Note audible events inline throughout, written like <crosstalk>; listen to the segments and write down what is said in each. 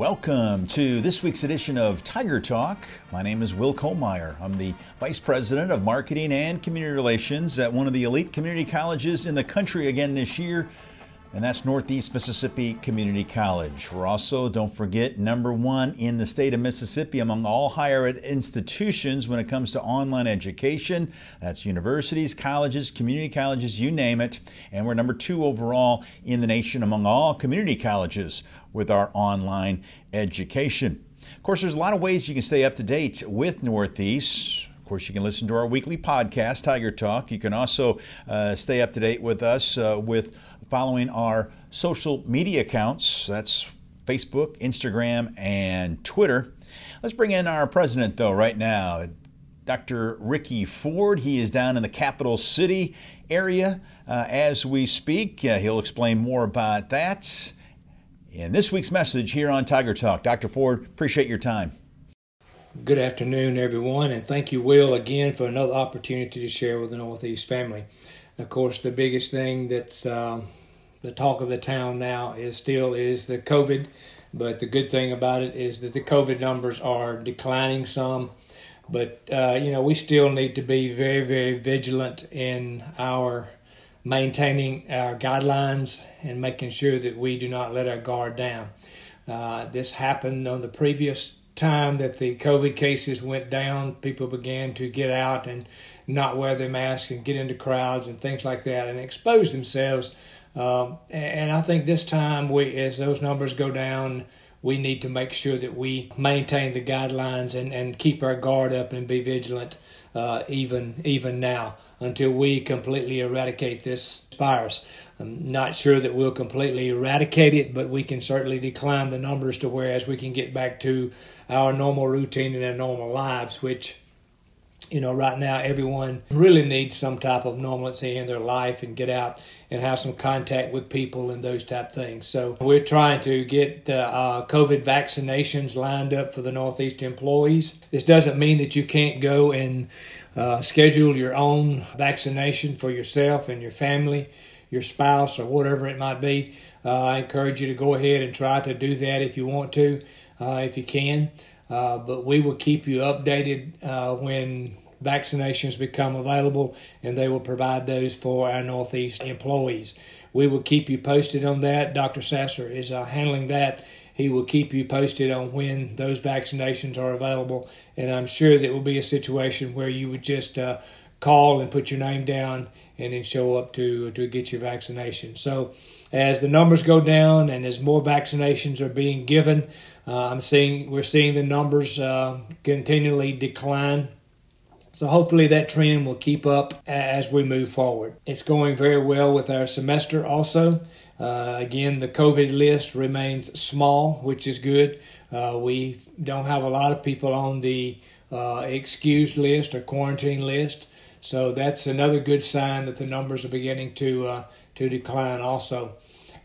Welcome to this week's edition of Tiger Talk. My name is Will Kollmeyer. I'm the Vice President of Marketing and Community Relations at one of the elite community colleges in the country again this year, and that's Northeast Mississippi Community College. We're also, don't forget, number one in the state of Mississippi among all higher ed institutions when it comes to online education. That's universities, colleges, community colleges, you name it. And we're number two overall in the nation among all community colleges with our online education. Of course, there's a lot of ways you can stay up to date with Northeast. Course, you can listen to our weekly podcast, Tiger Talk. You can also uh, stay up to date with us uh, with following our social media accounts. That's Facebook, Instagram, and Twitter. Let's bring in our president, though, right now. Dr. Ricky Ford. He is down in the capital city area uh, as we speak. Uh, he'll explain more about that in this week's message here on Tiger Talk. Dr. Ford, appreciate your time. Good afternoon, everyone, and thank you, Will, again for another opportunity to share with the Northeast family. Of course, the biggest thing that's um, the talk of the town now is still is the COVID, but the good thing about it is that the COVID numbers are declining some. But uh, you know, we still need to be very, very vigilant in our maintaining our guidelines and making sure that we do not let our guard down. Uh, this happened on the previous time that the COVID cases went down. People began to get out and not wear their masks and get into crowds and things like that and expose themselves um, and I think this time, we, as those numbers go down, we need to make sure that we maintain the guidelines and, and keep our guard up and be vigilant uh, even even now until we completely eradicate this virus. I'm not sure that we'll completely eradicate it, but we can certainly decline the numbers to whereas we can get back to our normal routine and our normal lives, which you know, right now everyone really needs some type of normalcy in their life and get out and have some contact with people and those type things. So we're trying to get the uh, COVID vaccinations lined up for the Northeast employees. This doesn't mean that you can't go and uh, schedule your own vaccination for yourself and your family, your spouse, or whatever it might be. Uh, I encourage you to go ahead and try to do that if you want to, if you can. Uh, but we will keep you updated uh, when vaccinations become available, and they will provide those for our Northeast employees. We will keep you posted on that. Dr. Sasser is uh, handling that. He will keep you posted on when those vaccinations are available, and I'm sure that will be a situation where you would just uh, call and put your name down and then show up to to get your vaccination. So, as the numbers go down and as more vaccinations are being given, uh, I'm seeing we're seeing the numbers uh, continually decline. So hopefully that trend will keep up as we move forward. It's going very well with our semester also. Uh, again, the COVID list remains small, which is good. Uh, we don't have a lot of people on the uh, excused list or quarantine list, so that's another good sign that the numbers are beginning to uh, to decline also.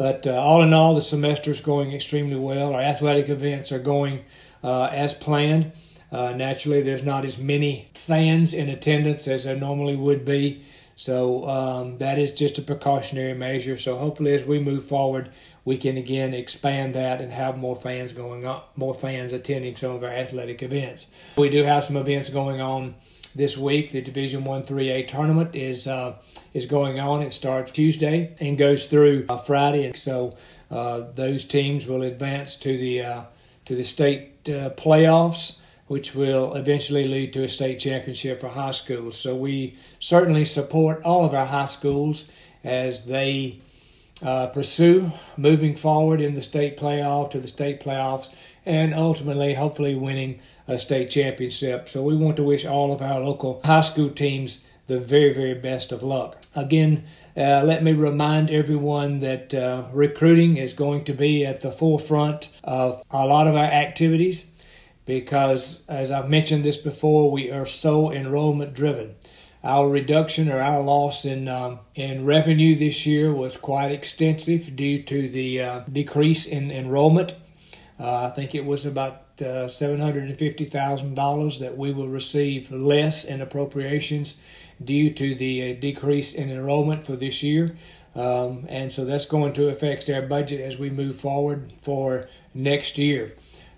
But uh, all in all, the semester is going extremely well. Our athletic events are going uh, as planned. Uh, naturally, there's not as many fans in attendance as there normally would be. So um, that is just a precautionary measure. So hopefully, as we move forward, we can again expand that and have more fans going on, more fans attending some of our athletic events. We do have some events going on this week. The Division One 3A tournament is uh, is going on. It starts Tuesday and goes through uh, Friday, and so uh, those teams will advance to the uh, to the state uh, playoffs which will eventually lead to a state championship for high schools. So we certainly support all of our high schools as they uh, pursue moving forward in the state playoff to the state playoffs and ultimately, hopefully, winning state championship. So we want to wish all of our local high school teams the very, very best of luck. Again, uh, let me remind everyone that uh, recruiting is going to be at the forefront of a lot of our activities because, as I've mentioned this before, we are so enrollment driven. Our reduction or our loss in um, in revenue this year was quite extensive due to the uh, decrease in enrollment. Uh, I think it was about uh, $750,000 that we will receive less in appropriations due to the uh, decrease in enrollment for this year. Um, and so that's going to affect our budget as we move forward for next year.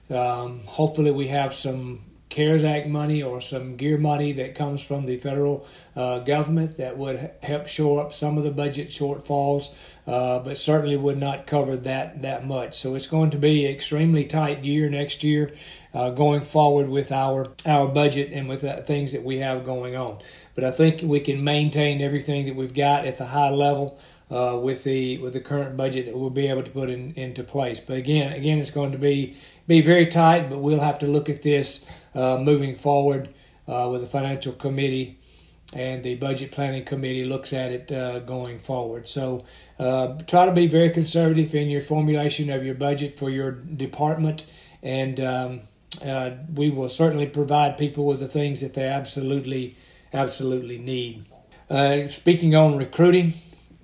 Um, hopefully, we have some CARES Act money or some GEER money that comes from the federal uh, government that would help shore up some of the budget shortfalls, uh, but certainly would not cover that that much. So it's going to be an extremely tight year next year, uh, going forward with our our budget and with the things that we have going on. But I think we can maintain everything that we've got at the high level. Uh, with the with the current budget that we'll be able to put in, into place. But again, again, it's going to be be very tight. But we'll have to look at this uh, moving forward uh, with the financial committee and the budget planning committee looks at it uh, going forward. So uh, try to be very conservative in your formulation of your budget for your department, and um, uh, we will certainly provide people with the things that they absolutely absolutely need. speaking on recruiting.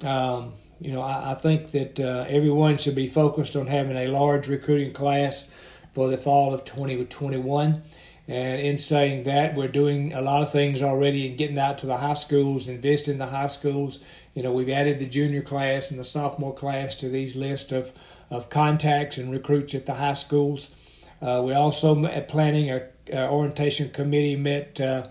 Um, you know, I, I think that uh, everyone should be focused on having a large recruiting class for the fall of 2021. And in saying that, we're doing a lot of things already and getting out to the high schools, investing in the high schools. You know, we've added the junior class and the sophomore class to these list of, of contacts and recruits at the high schools. Uh, we also planning a, a orientation committee met uh,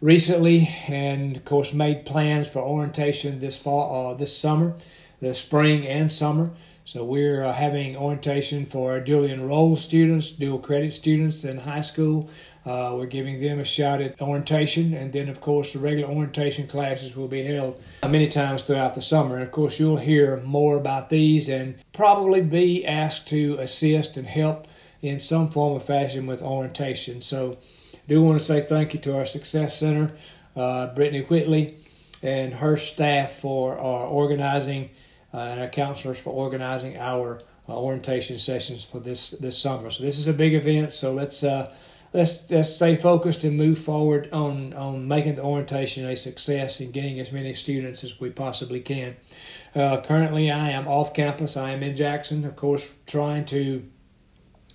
recently, and of course made plans for orientation this fall, uh, this summer, the spring and summer. So we're uh, having orientation for dually enrolled students, dual credit students in high school. Uh, we're giving them a shot at orientation, and then of course the regular orientation classes will be held many times throughout the summer. And of course you'll hear more about these and probably be asked to assist and help in some form or fashion with orientation. So I do want to say thank you to our Success Center, uh, Brittany Whitley, and her staff for uh, organizing uh, and our counselors for organizing our uh, orientation sessions for this this summer. So this is a big event. So let's uh, let's let's stay focused and move forward on on making the orientation a success and getting as many students as we possibly can. Uh, currently, I am off campus. I am in Jackson, of course, trying to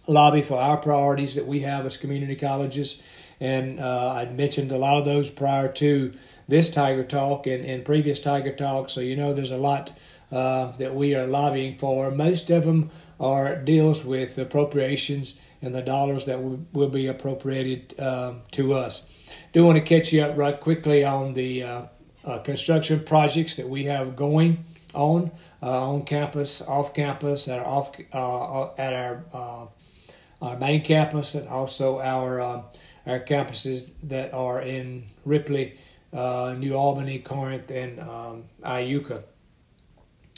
lobby for our priorities that we have as community colleges. And uh, I mentioned a lot of those prior to this Tiger Talk and, and previous Tiger Talk. So you know there's a lot uh, that we are lobbying for. Most of them are deals with appropriations and the dollars that will, will be appropriated uh, to us. Do want to catch you up right quickly on the uh, uh construction projects that we have going on uh, on campus, off campus, at our off uh, at our our main campus, and also our our campuses that are in Ripley, New Albany, Corinth, and um, Iuka.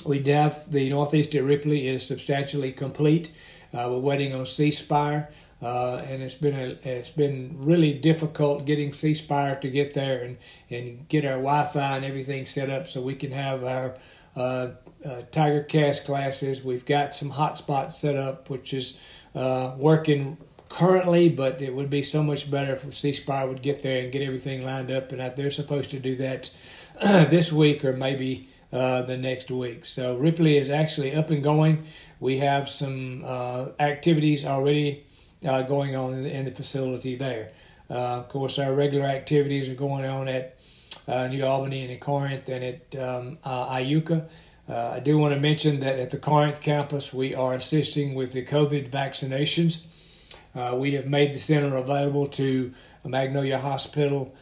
We have the northeast Ripley is substantially complete. Uh, we're waiting on C Spire, uh, and it's been a, it's been really difficult getting C Spire to get there and, and get our Wi-Fi and everything set up so we can have our uh, uh Tiger Cast classes. We've got some hotspots set up, which is uh, working currently, but it would be so much better if C Spire would get there and get everything lined up. And they're supposed to do that <clears throat> this week or maybe uh, the next week. So Ripley is actually up and going. We have some uh, activities already uh, going on in the, in the facility there. Uh, of course, our regular activities are going on at uh, New Albany and in Corinth and at um, Iuka. I do want to mention that at the Corinth campus, we are assisting with the COVID vaccinations. we have made the center available to Magnolia Hospital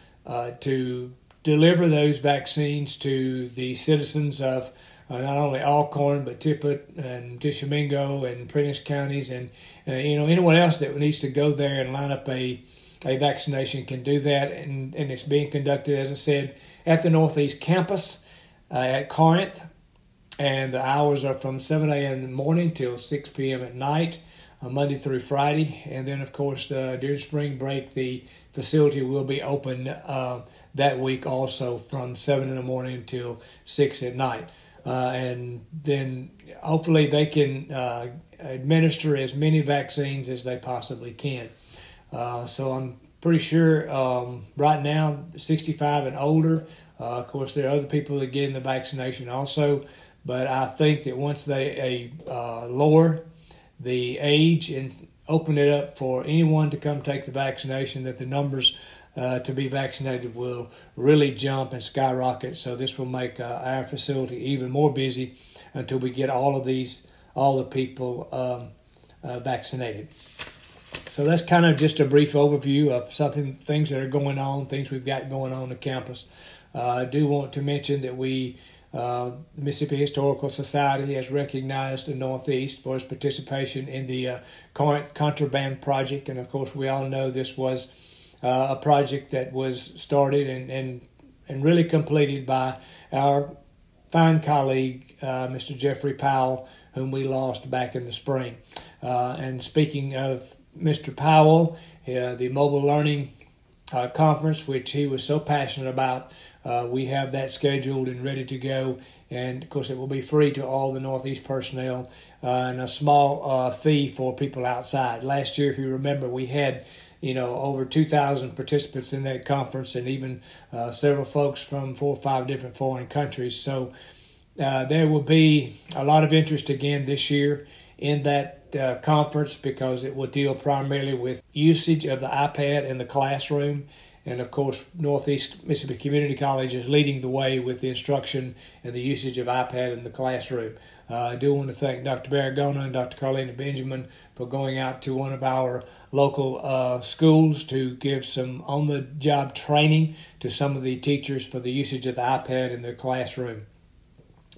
to deliver those vaccines to the citizens of uh, not only Alcorn but Tippah and Tishomingo and Prentiss counties, and uh, you know anyone else that needs to go there and line up a a vaccination can do that, and, and it's being conducted, as I said, at the Northeast campus uh, at Corinth, and the hours are from 7 a.m. in the morning till 6 p.m. at night, Monday through Friday, and then of course the, during spring break the facility will be open uh, that week also from 7 in the morning until 6 at night. Uh, and then hopefully they can uh, administer as many vaccines as they possibly can. Uh, so I'm pretty sure um, right now, 65 and older, uh, of course, there are other people that get in the vaccination also, but I think that once they uh, lower the age and open it up for anyone to come take the vaccination, that the numbers uh, to be vaccinated will really jump and skyrocket. So this will make uh, our facility even more busy until we get all of these, all the people um, uh, vaccinated. So that's kind of just a brief overview of something, things that are going on, things we've got going on on campus. Uh, I do want to mention that we, uh, the Mississippi Historical Society, has recognized the Northeast for its participation in the uh, Contraband Project, and of course, we all know this was uh, a project that was started and, and and really completed by our fine colleague, uh, Mr. Jeffrey Powell, whom we lost back in the spring. Uh, and speaking of Mr. Powell, uh, the Mobile Learning uh, Conference, which he was so passionate about, uh, we have that scheduled and ready to go. And of course, it will be free to all the Northeast personnel uh, and a small fee for people outside. Last year, if you remember, we had you know, over 2,000 participants in that conference and even uh, several folks from four or five different foreign countries. So uh, there will be a lot of interest again this year in that uh, conference because it will deal primarily with usage of the iPad in the classroom. And of course, Northeast Mississippi Community College is leading the way with the instruction and the usage of iPad in the classroom. Uh, I do want to thank Dr. Barragona and Dr. Carlina Benjamin for going out to one of our local uh, schools to give some on the job training to some of the teachers for the usage of the iPad in their classroom.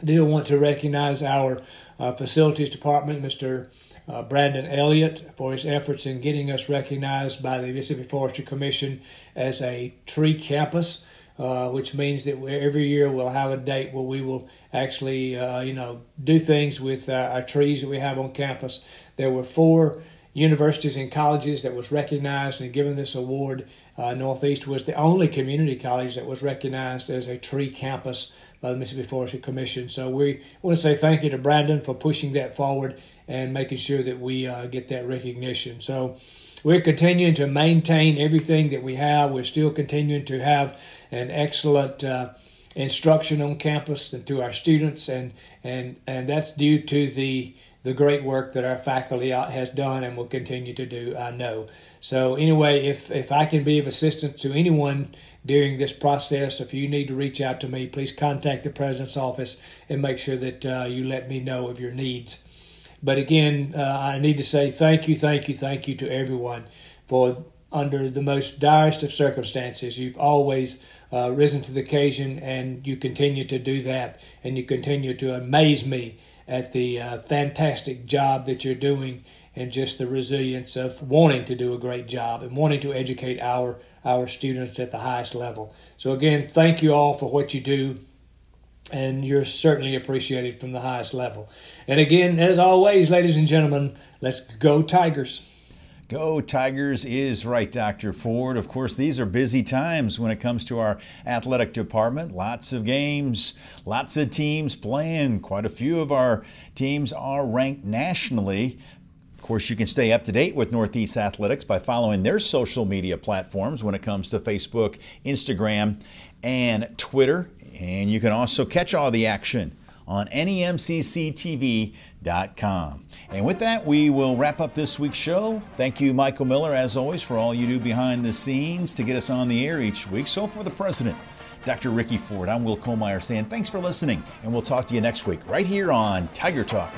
Do want to recognize our uh, facilities department, Mr. Uh, Brandon Elliott, for his efforts in getting us recognized by the Mississippi Forestry Commission as a tree campus. Uh, which means that every year we'll have a date where we will actually, uh, you know, do things with uh, our trees that we have on campus. There were four universities and colleges that was recognized and given this award. Uh, Northeast was the only community college that was recognized as a tree campus by the Mississippi Forestry Commission. So we want to say thank you to Brandon for pushing that forward and making sure that we uh, get that recognition. So we're continuing to maintain everything that we have. We're still continuing to have an excellent uh, instruction on campus and to our students, and and and that's due to the the great work that our faculty has done and will continue to do. I know. So anyway, if if I can be of assistance to anyone during this process, if you need to reach out to me, please contact the president's office and make sure that uh, you let me know of your needs. But again, uh, I need to say thank you, thank you, thank you to everyone for under the most direst of circumstances. You've always uh, risen to the occasion and you continue to do that and you continue to amaze me at the uh, fantastic job that you're doing and just the resilience of wanting to do a great job and wanting to educate our our students at the highest level. So again, thank you all for what you do and you're certainly appreciated from the highest level. And again, as always, ladies and gentlemen, let's go Tigers. Go Tigers is right, Dr. Ford. Of course, these are busy times when it comes to our athletic department. Lots of games, lots of teams playing. Quite a few of our teams are ranked nationally. Of course, you can stay up to date with Northeast Athletics by following their social media platforms when it comes to Facebook, Instagram, and Twitter. And you can also catch all the action on nemcctv.com. And with that, we will wrap up this week's show. Thank you, Michael Miller, as always, for all you do behind the scenes to get us on the air each week. So, for the president, Dr. Ricky Ford, I'm Will Kollmeyer saying thanks for listening, and we'll talk to you next week right here on Tiger Talk.